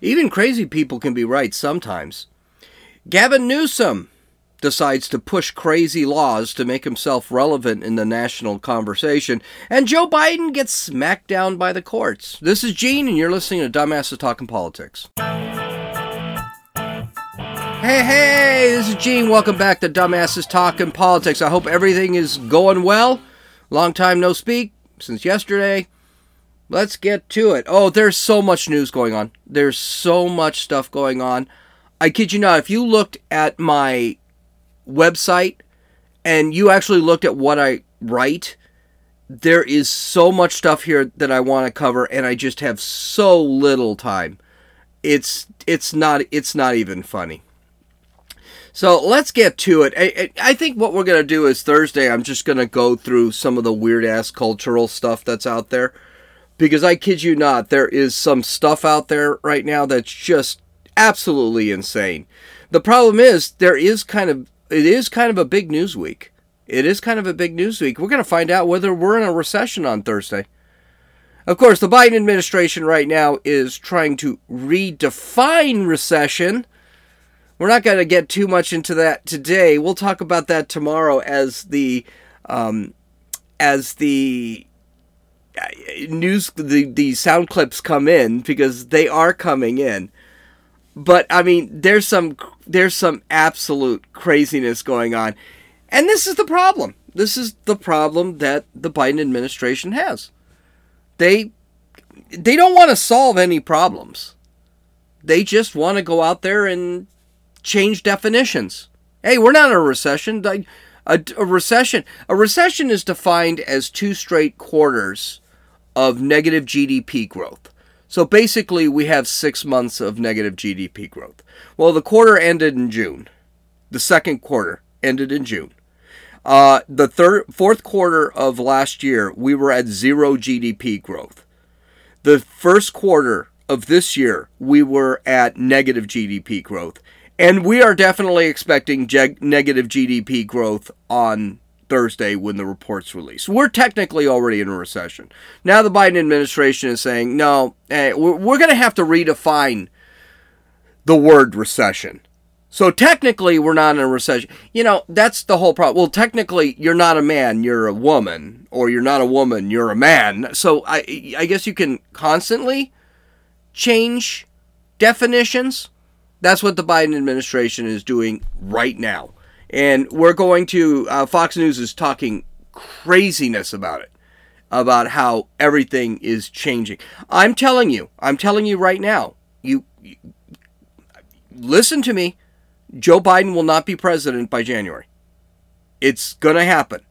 Even crazy people can be right sometimes. Gavin Newsom decides to push crazy laws to make himself relevant in the national conversation, and Joe Biden gets smacked down by the courts. This is Gene, and you're listening to Dumbasses Talking Politics. Hey, hey, this is Gene. Welcome back to Dumbasses Talking Politics. I hope everything is going well. Long time no speak since yesterday. Let's get to it. Oh, there's so much news going on. There's so much stuff going on. I kid you not, if you looked at my website and you actually looked at what I write, there is so much stuff here that I want to cover and I just have so little time. It's it's not it's not even funny. So let's get to it. I, I think what we're going to do is Thursday, I'm just going to go through some of the weird ass cultural stuff that's out there. Because I kid you not, there is some stuff out there right now that's just absolutely insane. The problem is, there is kind of it is kind of a big news week. It is kind of a big news week. We're going to find out whether we're in a recession on Thursday. Of course, the Biden administration right now is trying to redefine recession. We're not going to get too much into that today. We'll talk about that tomorrow as the um, as the news the the sound clips come in because they are coming in. But I mean, there's some there's some absolute craziness going on. And this is the problem. This is the problem that the Biden administration has. They they don't want to solve any problems. They just want to go out there and change definitions. Hey, we're not in a recession. A, a, a recession a recession is defined as two straight quarters of negative GDP growth. So basically, we have six months of negative GDP growth. Well, the quarter ended in June. The second quarter ended in June. Uh, the third, fourth quarter of last year, we were at zero GDP growth. The first quarter of this year, we were at negative GDP growth. And we are definitely expecting negative GDP growth on Thursday when the report's released. We're technically already in a recession. Now the Biden administration is saying, no, we're, we're going to have to redefine the word recession. So technically, we're not in a recession. You know, that's the whole problem. Well, technically, you're not a man, you're a woman, or you're not a woman, you're a man. So I, I guess you can constantly change definitions. That's what the Biden administration is doing right now. And we're going to, uh, Fox News is talking craziness about it, about how everything is changing. I'm telling you, I'm telling you right now, you, you listen to me. Joe Biden will not be president by January. It's going to happen.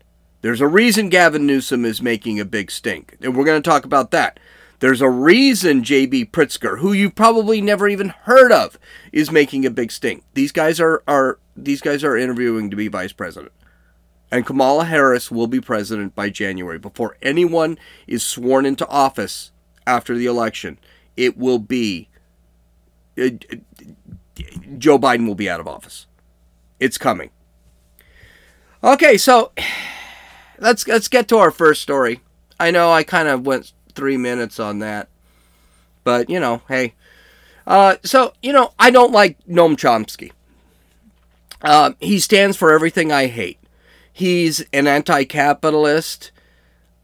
There's a reason Gavin Newsom is making a big stink, and we're going to talk about that. There's a reason J.B. Pritzker, who you've probably never even heard of, is making a big stink. These guys are, are these guys are interviewing to be vice president. And Kamala Harris will be president by January. Before anyone is sworn into office after the election, it will be uh, Joe Biden will be out of office. It's coming. Okay, so let's let's get to our first story. I know I kind of went three minutes on that. But, you know, hey. Uh, so, you know, I don't like Noam Chomsky. Uh, he stands for everything I hate. He's an anti capitalist.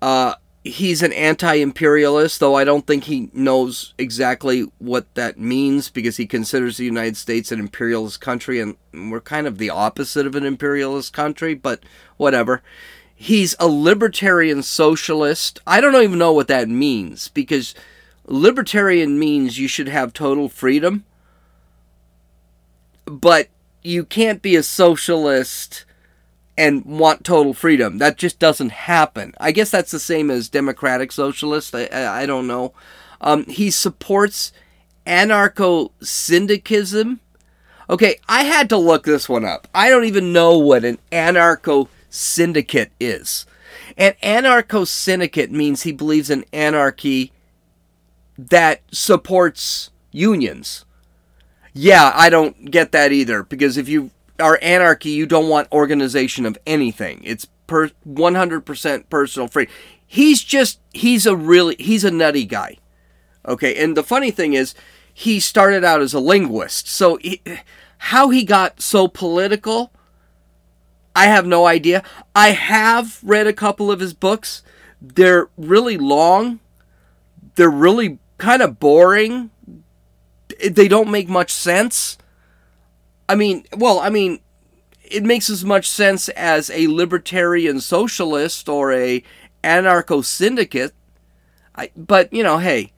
Uh, he's an anti imperialist, though I don't think he knows exactly what that means because he considers the United States an imperialist country, and we're kind of the opposite of an imperialist country, but whatever he's a libertarian socialist. I don't even know what that means because libertarian means you should have total freedom, but you can't be a socialist and want total freedom. That just doesn't happen. I guess that's the same as democratic socialist. I, I, I don't know. Um, he supports anarcho syndicalism. Okay, I had to look this one up. I don't even know what an anarcho syndicate is. An anarcho syndicate means he believes in anarchy that supports unions. Yeah, I don't get that either because if you are anarchy, you don't want organization of anything. It's per 100% personal free. He's just he's a really he's a nutty guy. Okay, and the funny thing is he started out as a linguist. So he, how he got so political, I have no idea. I have read a couple of his books. They're really long. They're really kind of boring. They don't make much sense. I mean, well, I mean, it makes as much sense as a libertarian socialist or a anarcho syndicate. I, but you know, hey,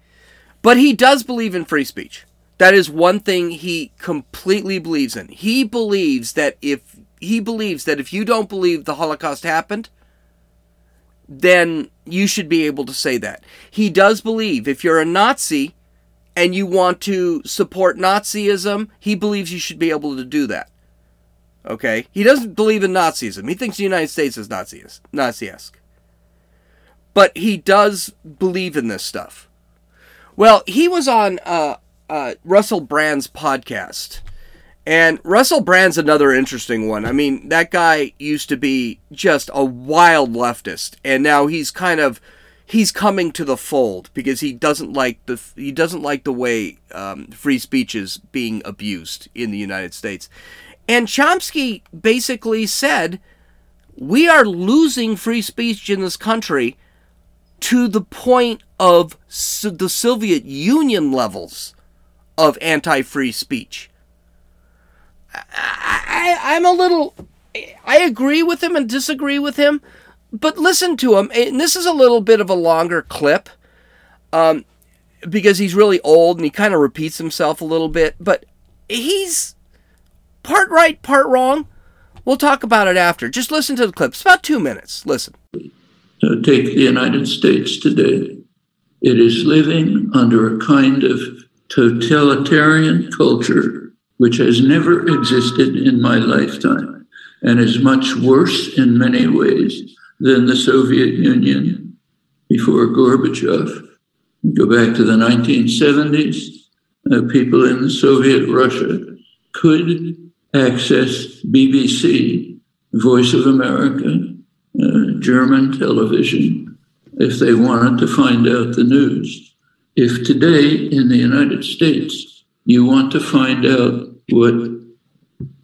but he does believe in free speech. That is one thing he completely believes in. He believes that if he believes that if you don't believe the Holocaust happened, then you should be able to say that. He does believe if you're a Nazi and you want to support Nazism, he believes you should be able to do that. Okay? He doesn't believe in Nazism. He thinks the United States is Nazi-esque. But he does believe in this stuff. Well, he was on uh, uh, Russell Brand's podcast. And Russell Brand's another interesting one. I mean, that guy used to be just a wild leftist, and now he's kind of he's coming to the fold because he doesn't like the he doesn't like the way um, free speech is being abused in the United States. And Chomsky basically said, "We are losing free speech in this country to the point of the Soviet Union levels of anti free speech. I, I, am a little. I agree with him and disagree with him, but listen to him. And this is a little bit of a longer clip um, because he's really old and he kind of repeats himself a little bit, but he's part right, part wrong. We'll talk about it after. Just listen to the clip. It's about two minutes. Listen. So take the United States today. It is living under a kind of totalitarian culture which has never existed in my lifetime and is much worse in many ways than the Soviet Union before Gorbachev. Go back to the 1970s, uh, people in Soviet Russia could access BBC, Voice of America, uh, German television, if they wanted to find out the news. If today in the United States you want to find out what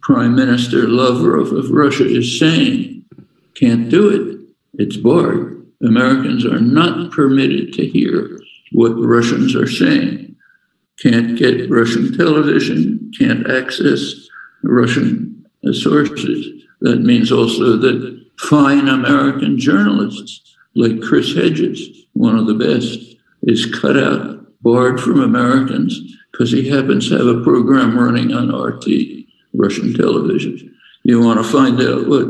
Prime Minister Lavrov of Russia is saying, can't do it. It's barred. Americans are not permitted to hear what Russians are saying. Can't get Russian television, can't access Russian sources. That means also that fine American journalists like Chris Hedges, one of the best, is cut out, barred from Americans because he happens to have a program running on RT, Russian television. You want to find out what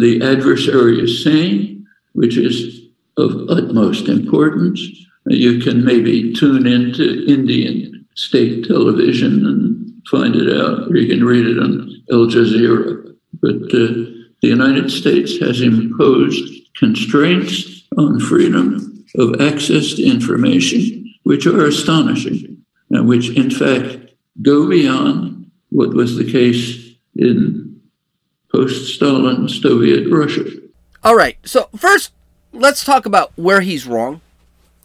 the adversary is saying, which is of utmost importance. You can maybe tune into Indian state television and find it out, or you can read it on Al Jazeera. But uh, the United States has imposed constraints on freedom of access to information, which are astonishing and which, in fact, go beyond what was the case in post Stalin Soviet Russia. All right. So, first, let's talk about where he's wrong.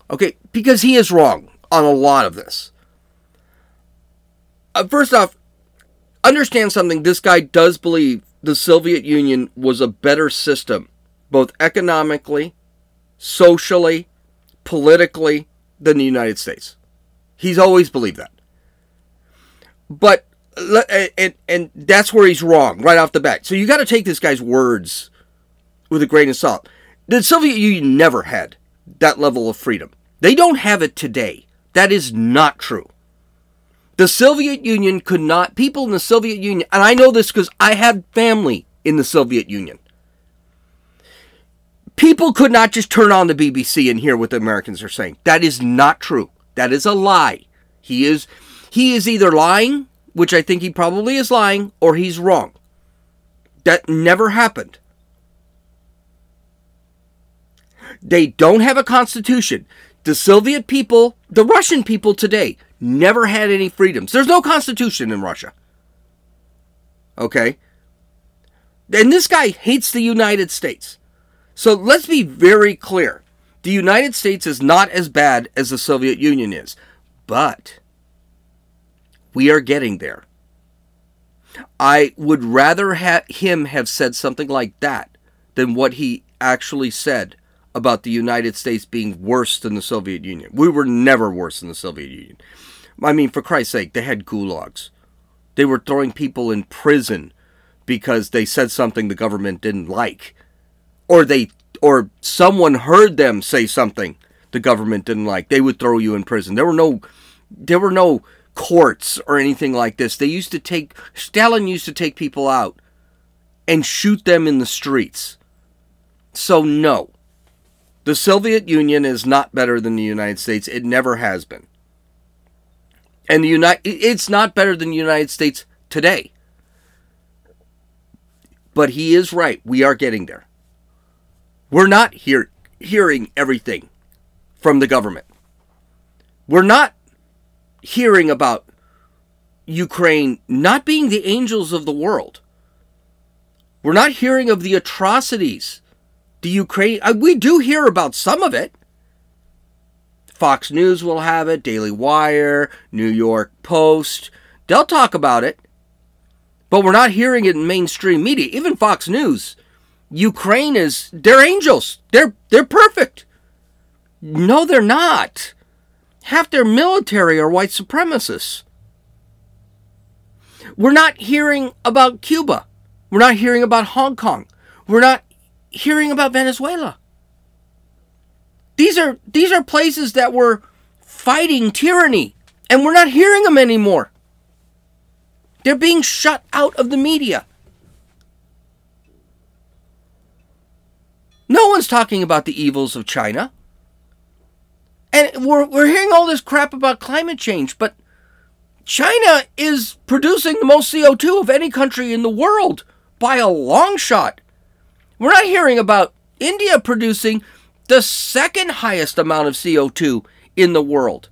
Okay, because he is wrong on a lot of this. Uh, first off, understand something. This guy does believe the Soviet Union was a better system both economically, socially, politically, than the United States. He's always believed that. But and and that's where he's wrong right off the bat. So you got to take this guy's words with a grain of salt. The Soviet Union never had that level of freedom. They don't have it today. That is not true. The Soviet Union could not, people in the Soviet Union, and I know this because I had family in the Soviet Union people could not just turn on the BBC and hear what the Americans are saying. That is not true. That is a lie. He is he is either lying, which I think he probably is lying, or he's wrong. That never happened. They don't have a constitution. The Soviet people, the Russian people today, never had any freedoms. There's no constitution in Russia. Okay? And this guy hates the United States. So let's be very clear. The United States is not as bad as the Soviet Union is. But We are getting there. I would rather ha- him have said something like that than what he actually said about the United States being worse than the Soviet Union. We were never worse than the Soviet Union. I mean, for Christ's sake, they had gulags. They were throwing people in prison because they said something the government didn't like. Or they or someone heard them say something the government didn't like. They would throw you in prison. There were no there were no courts or anything like this. They used to take Stalin used to take people out and shoot them in the streets. So no. The Soviet Union is not better than the United States. It never has been. And the United it's not better than the United States today. But he is right. We are getting there. We're not hear, hearing everything from the government. We're not hearing about Ukraine not being the angels of the world. We're not hearing of the atrocities the Ukraine. Uh, we do hear about some of it. Fox News will have it, Daily Wire, New York Post. They'll talk about it. But we're not hearing it in mainstream media. Even Fox News. Ukraine is they're angels. They're they're perfect. No, they're not. Half their military are white supremacists. We're not hearing about Cuba. We're not hearing about Hong Kong. We're not hearing about Venezuela. These are these are places that were fighting tyranny and we're not hearing them anymore. They're being shut out of the media. No one's talking about the evils of China. And we're, we're hearing all this crap about climate change, but China is producing the most CO2 of any country in the world by a long shot. We're not hearing about India producing the second highest amount of CO2 in the world.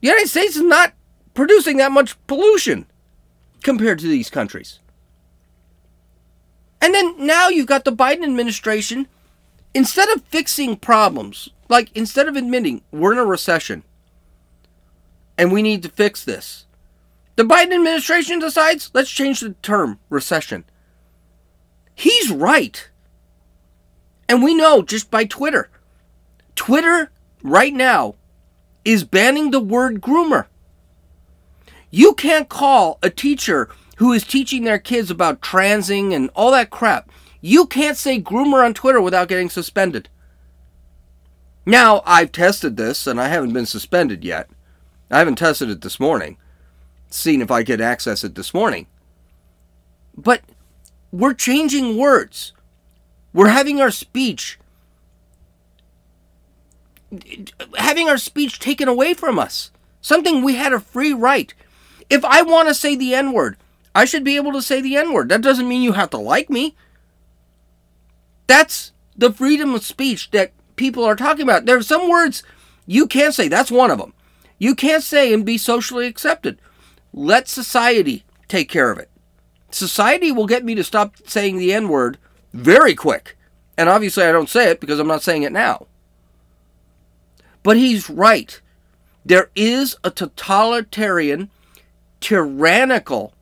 The United States is not producing that much pollution compared to these countries. And then now you've got the Biden administration, instead of fixing problems, like instead of admitting we're in a recession and we need to fix this, the Biden administration decides let's change the term recession. He's right. And we know just by Twitter. Twitter right now is banning the word groomer. You can't call a teacher who is teaching their kids about transing and all that crap. You can't say groomer on Twitter without getting suspended. Now, I've tested this and I haven't been suspended yet. I haven't tested it this morning, seeing if I could access it this morning. But we're changing words. We're having our speech having our speech taken away from us. Something we had a free right. If I want to say the N word, I should be able to say the N word. That doesn't mean you have to like me. That's the freedom of speech that people are talking about. There are some words you can't say. That's one of them. You can't say and be socially accepted. Let society take care of it. Society will get me to stop saying the N word very quick. And obviously, I don't say it because I'm not saying it now. But he's right. There is a totalitarian, tyrannical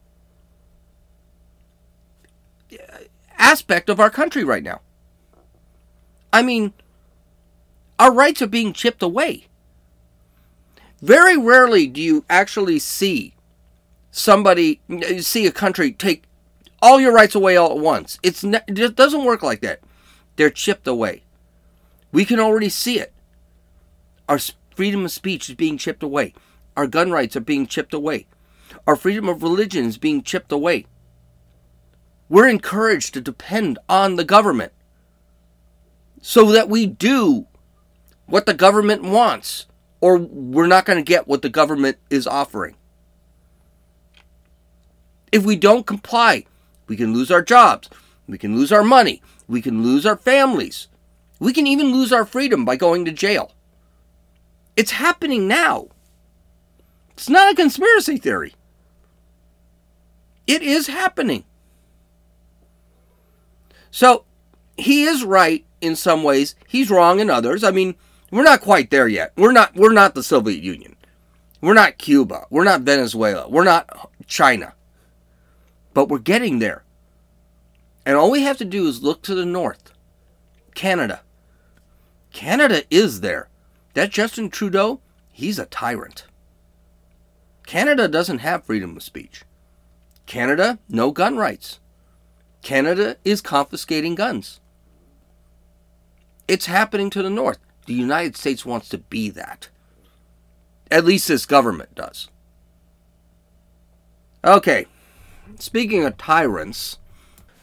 aspect of our country right now. I mean, our rights are being chipped away. Very rarely do you actually see somebody, see a country take all your rights away all at once. It's it doesn't work like that. They're chipped away. We can already see it. Our freedom of speech is being chipped away. Our gun rights are being chipped away. Our freedom of religion is being chipped away. We're encouraged to depend on the government so that we do what the government wants, or we're not going to get what the government is offering. If we don't comply, we can lose our jobs, we can lose our money, we can lose our families, we can even lose our freedom by going to jail. It's happening now. It's not a conspiracy theory. It is happening. So he is right in some ways. He's wrong in others. I mean, we're not quite there yet. We're not we're not the Soviet Union. We're not Cuba. We're not Venezuela. We're not China. But we're getting there. And all we have to do is look to the north Canada. Canada is there. That Justin Trudeau, he's a tyrant. Canada doesn't have freedom of speech. Canada, no gun rights. Canada is confiscating guns. It's happening to the north. The United States wants to be that. At least this government does. Okay, speaking of tyrants,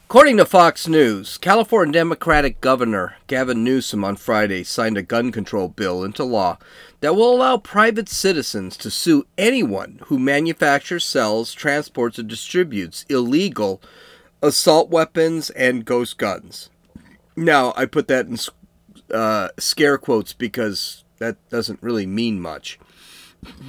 according to Fox News, California Democratic Governor Gavin Newsom on Friday signed a gun control bill into law that will allow private citizens to sue anyone who manufactures, sells, transports, or distributes illegal assault weapons and ghost guns. Now, I put that in uh, scare quotes because that doesn't really mean much.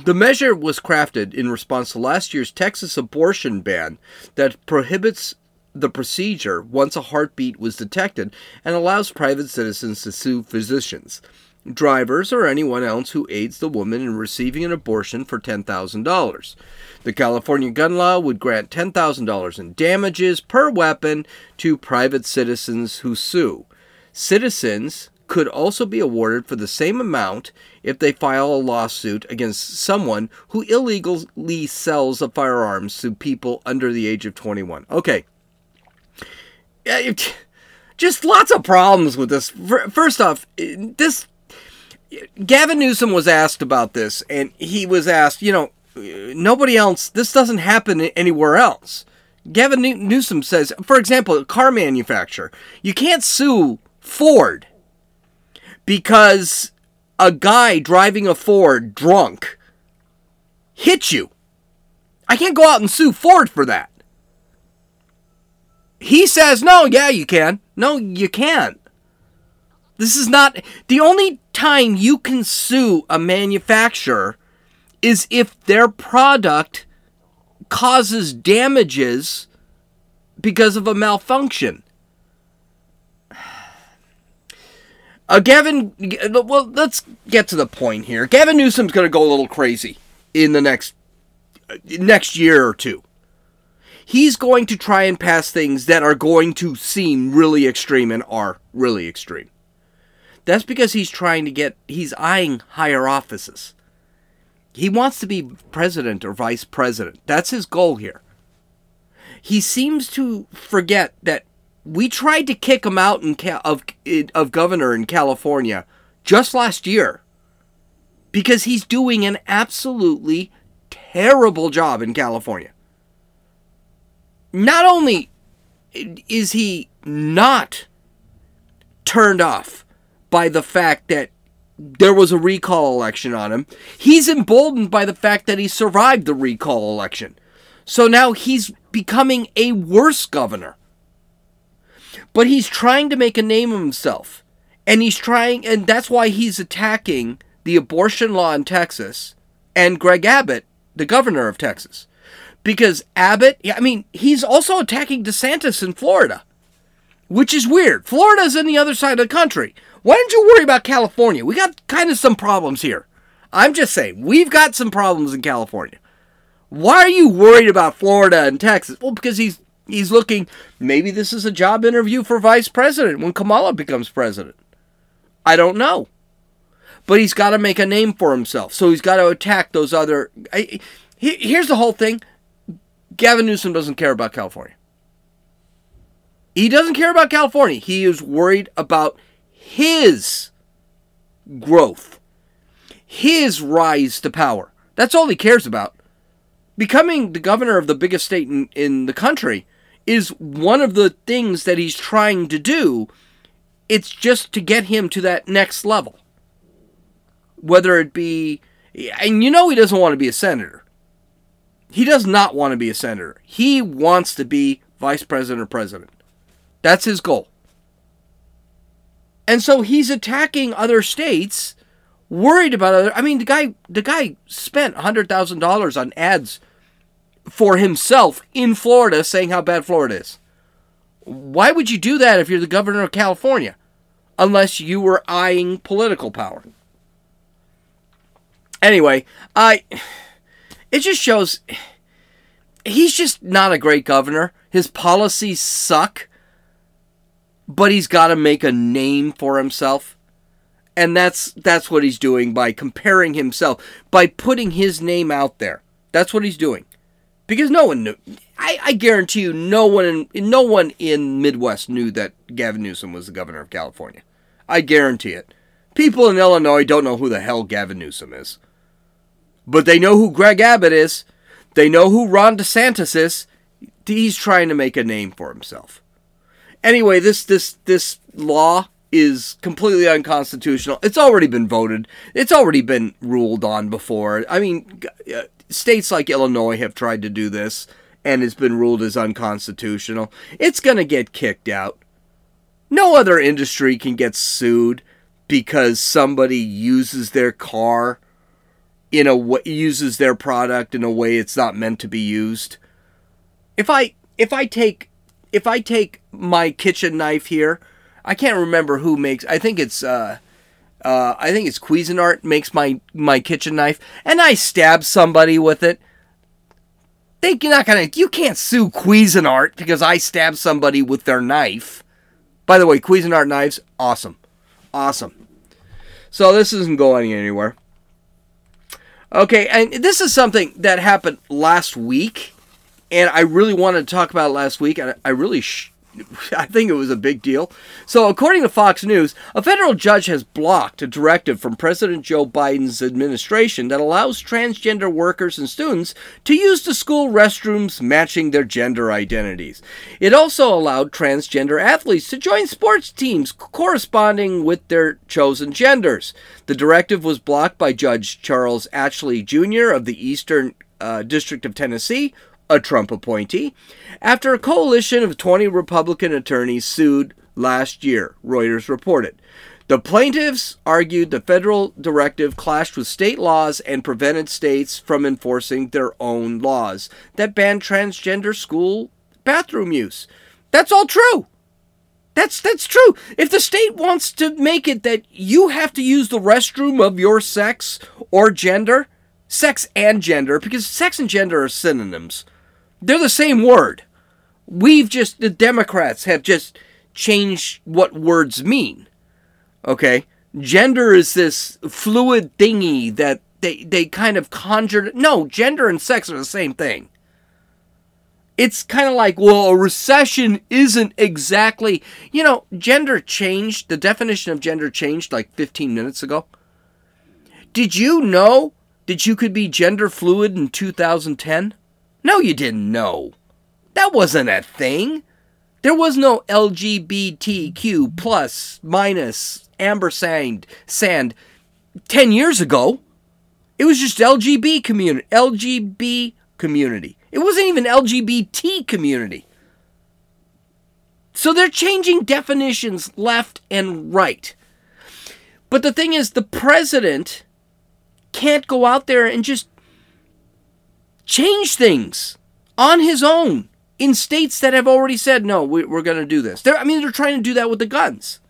The measure was crafted in response to last year's Texas abortion ban that prohibits the procedure once a heartbeat was detected and allows private citizens to sue physicians, drivers, or anyone else who aids the woman in receiving an abortion for $10,000. The California gun law would grant $10,000 in damages per weapon to private citizens who sue. Citizens could also be awarded for the same amount if they file a lawsuit against someone who illegally sells the firearms to people under the age of 21. Okay. Just lots of problems with this. First off, this Gavin Newsom was asked about this, and he was asked, you know, nobody else, this doesn't happen anywhere else. Gavin Newsom says, for example, a car manufacturer, you can't sue Ford because a guy driving a Ford drunk hit you. I can't go out and sue Ford for that. He says, no, yeah, you can. No, you can't. This is not the only time you can sue a manufacturer is if their product causes damages because of a malfunction. Uh, Gavin, well, let's get to the point here. Gavin Newsom's going to go a little crazy in the next uh, next year or two. He's going to try and pass things that are going to seem really extreme and are really extreme. That's because he's trying to get he's eyeing higher offices. He wants to be president or vice president. That's his goal here. He seems to forget that we tried to kick him out of of governor in California just last year because he's doing an absolutely terrible job in California. Not only is he not turned off by the fact that there was a recall election on him, he's emboldened by the fact that he survived the recall election. So now he's becoming a worse governor but he's trying to make a name of himself. And he's trying, and that's why he's attacking the abortion law in Texas and Greg Abbott, the governor of Texas. Because Abbott, I mean, he's also attacking DeSantis in Florida, which is weird. Florida's in the other side of the country. Why don't you worry about California? We got kind of some problems here. I'm just saying, we've got some problems in California. Why are you worried about Florida and Texas? Well, because he's He's looking, maybe this is a job interview for vice president when Kamala becomes president. I don't know. But he's got to make a name for himself. So he's got to attack those other. I, he, here's the whole thing Gavin Newsom doesn't care about California. He doesn't care about California. He is worried about his growth, his rise to power. That's all he cares about. Becoming the governor of the biggest state in, in the country is one of the things that he's trying to do. It's just to get him to that next level. Whether it be, and you know, he doesn't want to be a senator. He does not want to be a senator. He wants to be vice president or president. That's his goal. And so he's attacking other states, worried about other. I mean, the guy, the guy spent hundred thousand dollars on ads for himself in Florida saying how bad Florida is. Why would you do that if you're the governor of California? Unless you were eyeing political power. Anyway, I it just shows he's just not a great governor. His policies suck, but he's got to make a name for himself. And that's that's what he's doing by comparing himself, by putting his name out there. That's what he's doing. Because no one knew. I, I guarantee you, no one in no one in Midwest knew that Gavin Newsom was the governor of California. I guarantee it. People in Illinois don't know who the hell Gavin Newsom is. But they know who Greg Abbott is. They know who Ron DeSantis is. He's trying to make a name for himself. Anyway, this this this law is completely unconstitutional. It's already been voted. It's already been ruled on before. I mean, uh, states like Illinois have tried to do this and it's been ruled as unconstitutional. It's going to get kicked out. No other industry can get sued because somebody uses their car in a way, uses their product in a way it's not meant to be used. If I if I take if I take my kitchen knife here, I can't remember who makes. I think it's uh, uh, I think it's Cuisinart makes my my kitchen knife, and I stab somebody with it. They you're not gonna. You can't sue Cuisinart because I stabbed somebody with their knife. By the way, Cuisinart knives, awesome, awesome. So this isn't going anywhere. Okay, and this is something that happened last week, and I really wanted to talk about it last week, and I really sh- I think it was a big deal. So, according to Fox News, a federal judge has blocked a directive from President Joe Biden's administration that allows transgender workers and students to use the school restrooms matching their gender identities. It also allowed transgender athletes to join sports teams corresponding with their chosen genders. The directive was blocked by Judge Charles Atchley Jr. of the Eastern uh, District of Tennessee, a Trump appointee, after a coalition of 20 Republican attorneys sued last year, Reuters reported. The plaintiffs argued the federal directive clashed with state laws and prevented states from enforcing their own laws that ban transgender school bathroom use. That's all true. That's that's true. If the state wants to make it that you have to use the restroom of your sex or gender, sex and gender because sex and gender are synonyms. They're the same word. We've just, the Democrats have just changed what words mean. Okay? Gender is this fluid thingy that they, they kind of conjured. No, gender and sex are the same thing. It's kind of like, well, a recession isn't exactly, you know, gender changed. The definition of gender changed like 15 minutes ago. Did you know that you could be gender fluid in 2010? No, you didn't know. That wasn't a thing. There was no LGBTQ plus minus ampersand sand 10 years ago. It was just LGB community, LGB community. It wasn't even LGBT community. So they're changing definitions left and right. But the thing is, the president can't go out there and just change things on his own in states that have already said no we, are going to do this. They're, i mean they're trying to do that with the guns.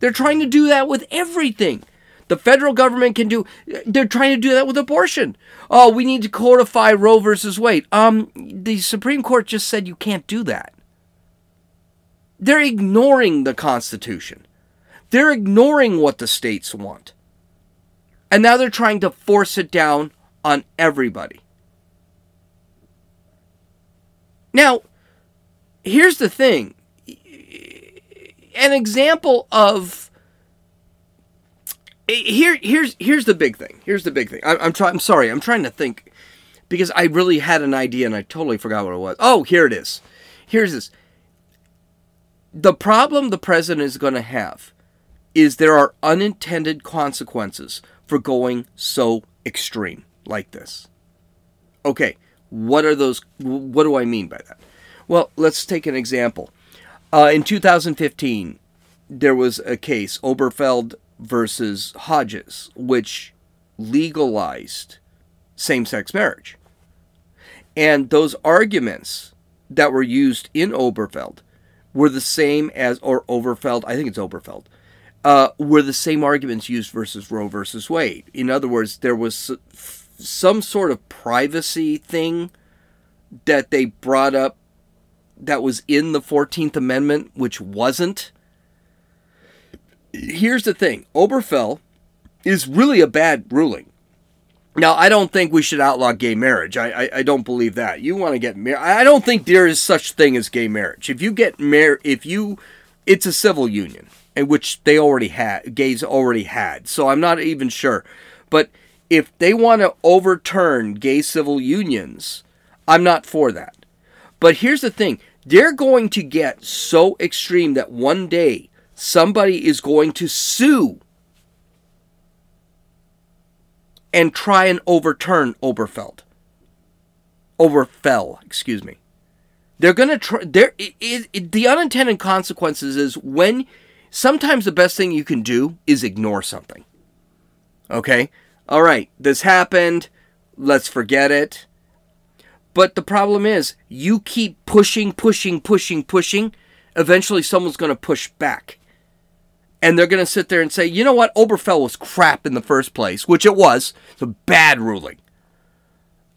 They're trying to do that with everything. The federal government can do they're trying to do that with abortion. Oh we need to codify roe versus wade. Um the supreme court just said you can't do that. They're ignoring the constitution. They're ignoring what the states want. And now they're trying to force it down on everybody. Now, here's the thing. An example of here here's here's the big thing. Here's the big thing. I, i'm trying i'm sorry i'm trying to think because i really had an idea and i totally forgot what it was. Oh here it is. Here's this. The problem the president is going to have is there are unintended consequences for going so extreme like this. Okay, what are those? What do I mean by that? Well, let's take an example. Uh, in 2015, there was a case, Oberfeld versus Hodges, which legalized same sex marriage. And those arguments that were used in Oberfeld were the same as, or Overfeld, I think it's Oberfeld, uh, were the same arguments used versus Roe versus Wade. In other words, there was some sort of privacy thing that they brought up that was in the 14th Amendment, which wasn't. Here's the thing Obergefell is really a bad ruling. Now, I don't think we should outlaw gay marriage. I, I, I don't believe that. You want to get married. I don't think there is such thing as gay marriage. If you get married, if you, it's a civil union, in which they already had, gays already had. So I'm not even sure. But if they want to overturn gay civil unions, I'm not for that. But here's the thing they're going to get so extreme that one day somebody is going to sue and try and overturn Oberfeld. Overfell, excuse me. They're going to try. There, the unintended consequences is when sometimes the best thing you can do is ignore something. Okay? All right, this happened. Let's forget it. But the problem is, you keep pushing, pushing, pushing, pushing. Eventually, someone's going to push back and they're going to sit there and say, you know what, Obergefell was crap in the first place, which it was. It's a bad ruling.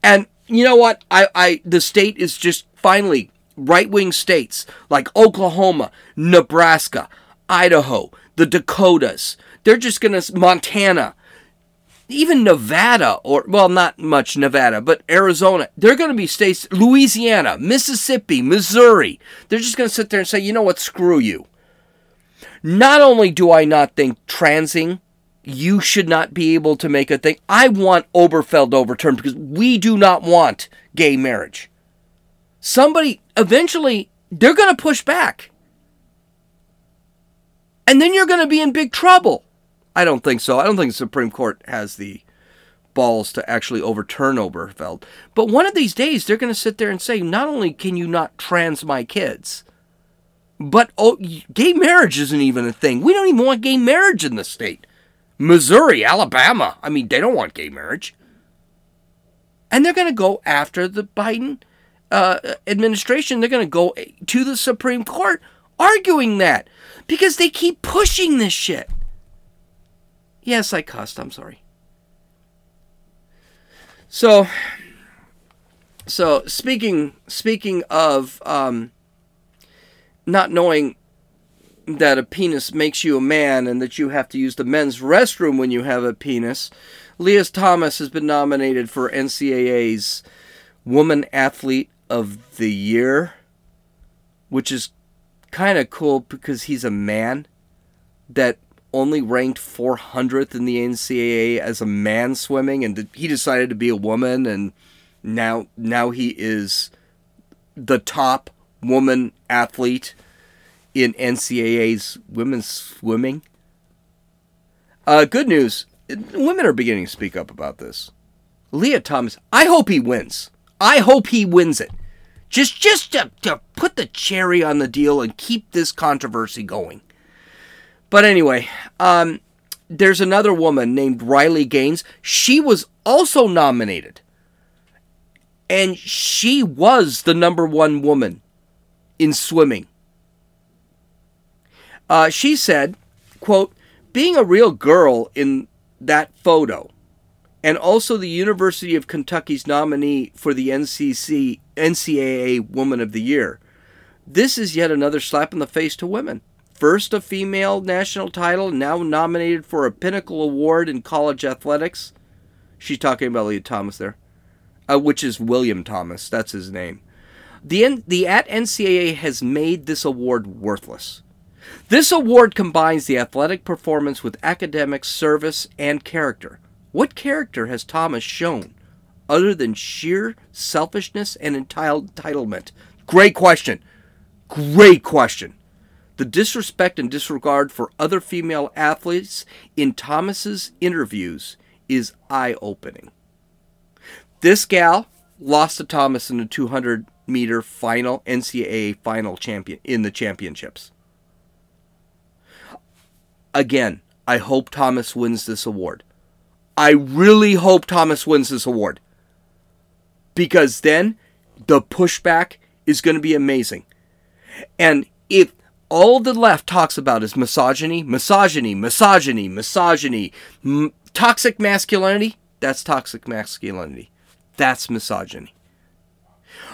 And you know what, I, I the state is just finally right wing states like Oklahoma, Nebraska, Idaho, the Dakotas. They're just going to Montana, even Nevada, or well, not much Nevada, but Arizona. They're going to be states, Louisiana, Mississippi, Missouri. They're just going to sit there and say, you know what, screw you. Not only do I not think transing, you should not be able to make a thing. I want Oberfeld overturned because we do not want gay marriage. Somebody, eventually, they're going to push back. And then you're going to be in big trouble. I don't think so. I don't think the Supreme Court has the balls to actually overturn Obergefell. But one of these days, they're going to sit there and say, not only can you not trans my kids, but oh, gay marriage isn't even a thing. We don't even want gay marriage in the state. Missouri, Alabama, I mean, they don't want gay marriage. And they're going to go after the Biden uh, administration. They're going to go to the Supreme Court arguing that because they keep pushing this shit. Yes, I cussed. I'm sorry. So, so speaking speaking of um, not knowing that a penis makes you a man and that you have to use the men's restroom when you have a penis, Lia Thomas has been nominated for NCAA's Woman Athlete of the Year, which is kind of cool because he's a man that only ranked 400th in the NCAA as a man swimming and he decided to be a woman and now now he is the top woman athlete in NCAA's women's swimming. Uh, good news women are beginning to speak up about this. Lia Thomas, I hope he wins. I hope he wins it. Just just to, to put the cherry on the deal and keep this controversy going. But anyway, um, there's another woman named Riley Gaines. She was also nominated. And she was the number one woman in swimming. Uh, she said, quote, being a real girl in that photo, and also the University of Kentucky's nominee for the NCC, NCAA Woman of the Year, this is yet another slap in the face to women. First, a female national title, now nominated for a pinnacle award in college athletics. She's talking about Lia Thomas there, uh, which is William Thomas. That's his name. The, the at NCAA has made this award worthless. This award combines the athletic performance with academic service and character. What character has Thomas shown other than sheer selfishness and entitlement? Great question. Great question. The disrespect and disregard for other female athletes in Thomas's interviews is eye-opening. This gal lost to Thomas in the 200 meter final NCAA final champion in the championships. Again, I hope Thomas wins this award. I really hope Thomas wins this award. Because then the pushback is going to be amazing. And if all the left talks about is misogyny, misogyny, misogyny, misogyny, m- toxic masculinity. That's toxic masculinity. That's misogyny.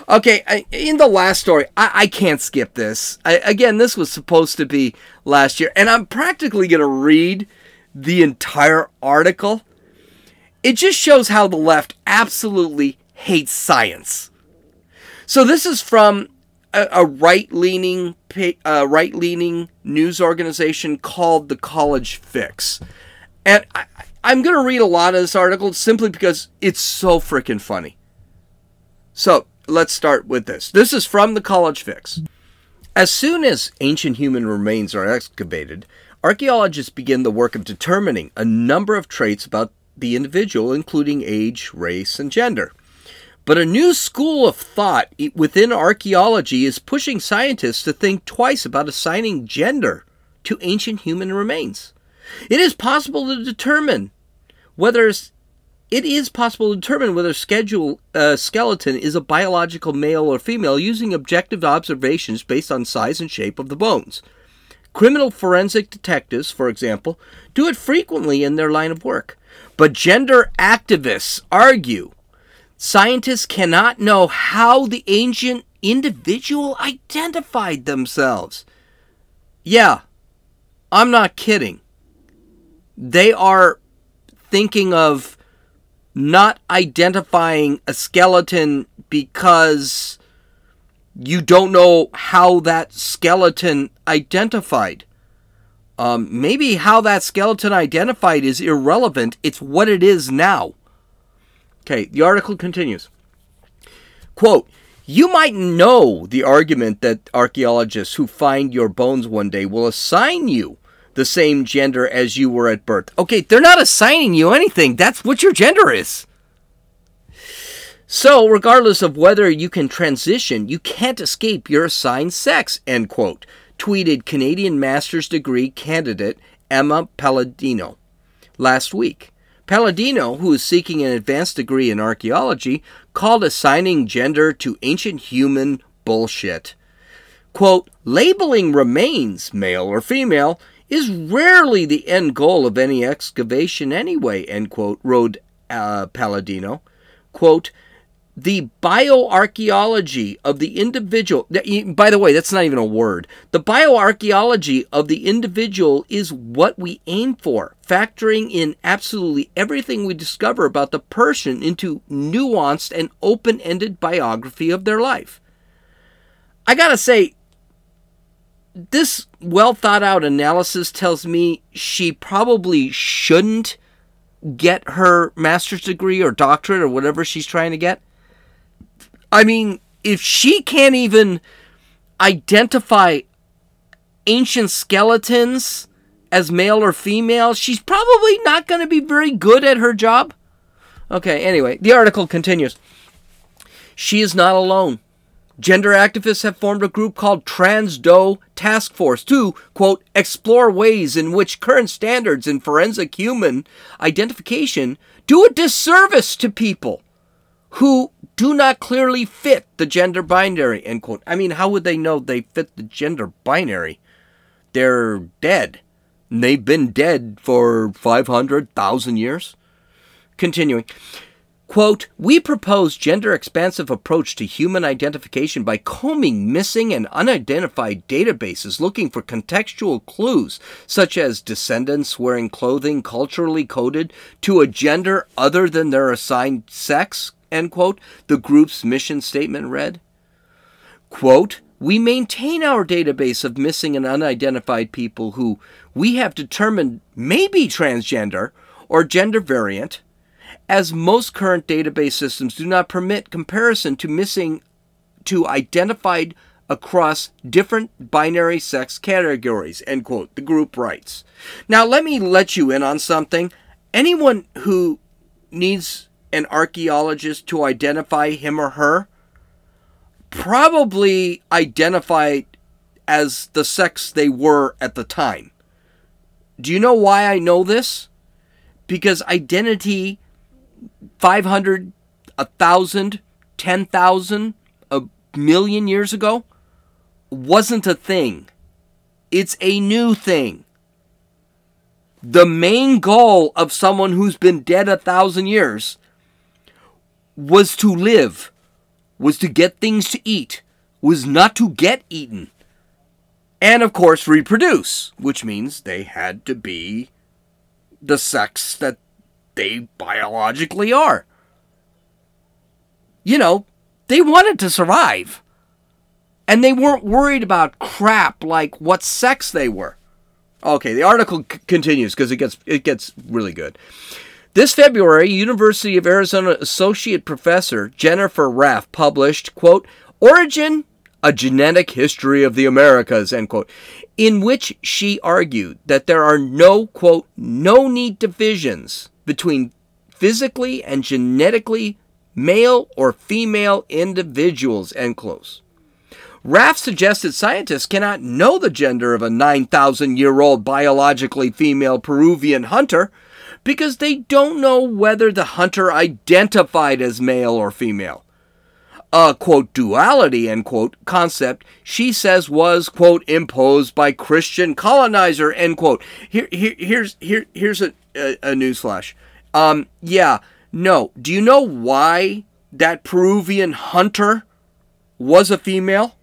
Okay, I, in the last story, I, I can't skip this. I, again, this was supposed to be last year, and I'm practically going to read the entire article. It just shows how the left absolutely hates science. So this is from a, a right-leaning uh, right-leaning news organization called the College Fix, and I, I'm going to read a lot of this article simply because it's so freaking funny. So let's start with this. This is from the College Fix. As soon as ancient human remains are excavated, archaeologists begin the work of determining a number of traits about the individual, including age, race, and gender. But a new school of thought within archaeology is pushing scientists to think twice about assigning gender to ancient human remains. It is possible to determine whether it is possible to determine whether schedule, uh, skeleton is a biological male or female using objective observations based on size and shape of the bones. Criminal forensic detectives, for example, do it frequently in their line of work. But gender activists argue scientists cannot know how the ancient individual identified themselves. Yeah, I'm not kidding. They are thinking of not identifying a skeleton because you don't know how that skeleton identified. Um, maybe how that skeleton identified is irrelevant. It's what it is now. Okay, the article continues. Quote, you might know the argument that archaeologists who find your bones one day will assign you the same gender as you were at birth. Okay, they're not assigning you anything. That's what your gender is. So, regardless of whether you can transition, you can't escape your assigned sex, end quote, tweeted Canadian master's degree candidate Emma Palladino last week. Palladino, who is seeking an advanced degree in archaeology, called assigning gender to ancient human bullshit. Quote, labeling remains, male or female, is rarely the end goal of any excavation anyway, end quote, wrote uh, Palladino. Quote, the bioarchaeology of the individual by the way that's not even a word the bioarchaeology of the individual is what we aim for factoring in absolutely everything we discover about the person into nuanced and open-ended biography of their life i gotta say this well thought out analysis tells me she probably shouldn't get her master's degree or doctorate or whatever she's trying to get. I mean, if she can't even identify ancient skeletons as male or female, she's probably not going to be very good at her job. Okay, anyway, the article continues. She is not alone. Gender activists have formed a group called Trans DOE Task Force to, quote, explore ways in which current standards in forensic human identification do a disservice to people who do not clearly fit the gender binary, end quote. I mean, how would they know they fit the gender binary? They're dead. And they've been dead for 500,000 years. Continuing. Quote, we propose gender expansive approach to human identification by combing missing and unidentified databases looking for contextual clues such as descendants wearing clothing culturally coded to a gender other than their assigned sex, end quote, the group's mission statement read. Quote, we maintain our database of missing and unidentified people who we have determined may be transgender or gender variant as most current database systems do not permit comparison to missing to identified across different binary sex categories end quote the group writes now let me let you in on something anyone who needs an archaeologist to identify him or her probably identified as the sex they were at the time do you know why i know this because identity 500, a thousand, ten thousand, a million years ago wasn't a thing. It's a new thing. The main goal of someone who's been dead a thousand years was to live, was to get things to eat, was not to get eaten. And of course, reproduce, which means they had to be the sex that they biologically are. You know, they wanted to survive. And they weren't worried about crap like what sex they were. Okay, the article c- continues because it gets it gets really good. This February, University of Arizona associate professor Jennifer Raff published, quote, Origin, a genetic history of the Americas, end quote, in which she argued that there are no, quote, no need divisions between physically and genetically male or female individuals, end close. Raff suggested scientists cannot know the gender of a 9,000 year old biologically female Peruvian hunter because they don't know whether the hunter identified as male or female. A quote duality end quote concept she says was quote imposed by Christian colonizer end quote. Here, here here's here here's a a, a newsflash. Um yeah no. Do you know why that Peruvian hunter was a female?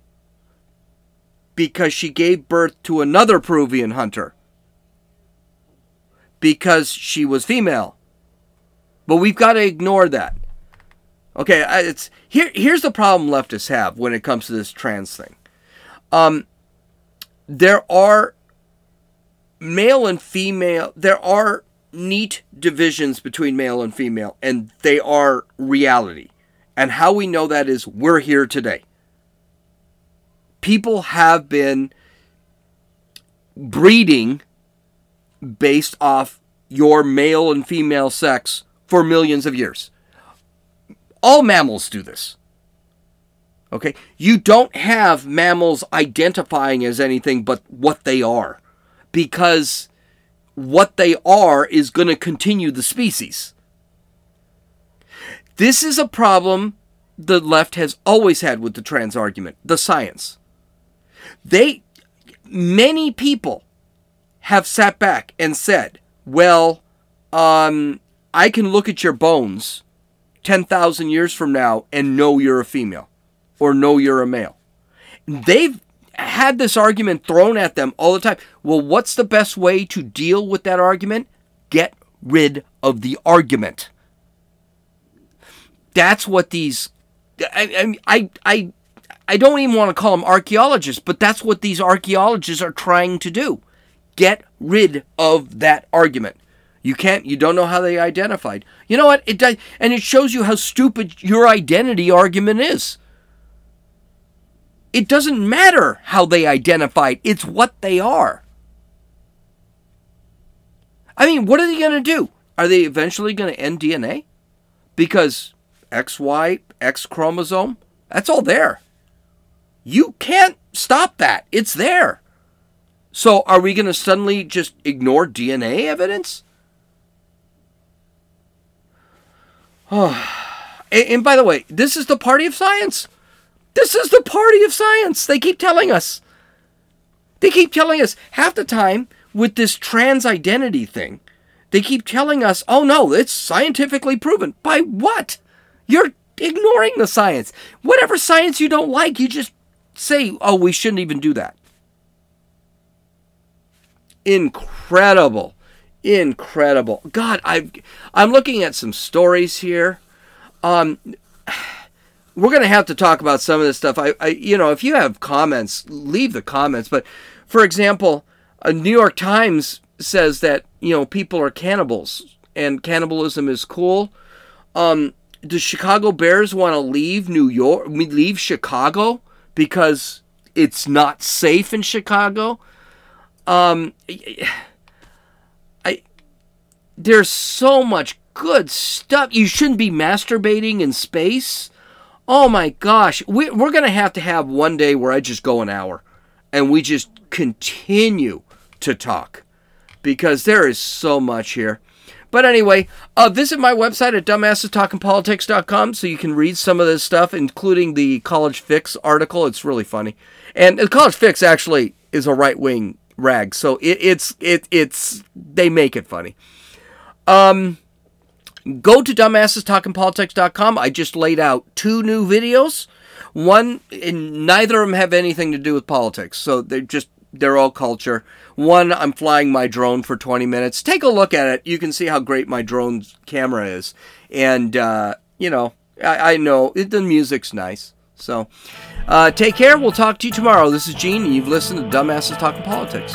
Because she gave birth to another Peruvian hunter. Because she was female. But we've got to ignore that. Okay, it's here. Here's the problem leftists have when it comes to this trans thing. Um, there are male and female. There are neat divisions between male and female, and they are reality. And how we know that is we're here today. People have been breeding based off your male and female sex for millions of years. All mammals do this. Okay? You don't have mammals identifying as anything but what they are because what they are is going to continue the species. This is a problem the left has always had with the trans argument, the science. They many people have sat back and said, "Well, um, I can look at your bones 10,000 years from now and know you're a female or know you're a male." They've had this argument thrown at them all the time. Well, what's the best way to deal with that argument? Get rid of the argument. That's what these I I I I don't even want to call them archaeologists, but that's what these archaeologists are trying to do. Get rid of that argument. You can't you don't know how they identified. You know what? It does and it shows you how stupid your identity argument is. It doesn't matter how they identified, it's what they are. I mean, what are they going to do? Are they eventually going to end DNA? Because XY, X chromosome, that's all there. You can't stop that. It's there. So are we going to suddenly just ignore DNA evidence? Oh. And, and by the way, this is the party of science. This is the party of science. They keep telling us. They keep telling us half the time with this trans identity thing. They keep telling us, oh no, it's scientifically proven. By what? You're ignoring the science. Whatever science you don't like, you just say, oh, we shouldn't even do that. Incredible. Incredible. God, I I'm looking at some stories here. Um we're going to have to talk about some of this stuff. I, I, you know, if you have comments, leave the comments. But for example, a New York Times says that you know people are cannibals and cannibalism is cool. Um, the Chicago Bears want to leave New York, leave Chicago because it's not safe in Chicago. Um, I there's so much good stuff. You shouldn't be masturbating in space. Oh my gosh, we, we're gonna have to have one day where I just go an hour, and we just continue to talk because there is so much here. But anyway, uh, visit my website at dumbassestalkingpolitics.com so you can read some of this stuff, including the College Fix article. It's really funny. And the College Fix actually is a right wing rag. So it, it's it it's they make it funny. Um, go to dumbassestalkingpolitics.com. I just laid out two new videos. One, and neither of them have anything to do with politics, so they're just they're all culture. One, I'm flying my drone for 20 minutes. Take a look at it. You can see how great my drone's camera is, and uh, you know, I, I know it, the music's nice. So uh, take care. We'll talk to you tomorrow. This is Gene. You've listened to Dumbasses Talking Politics.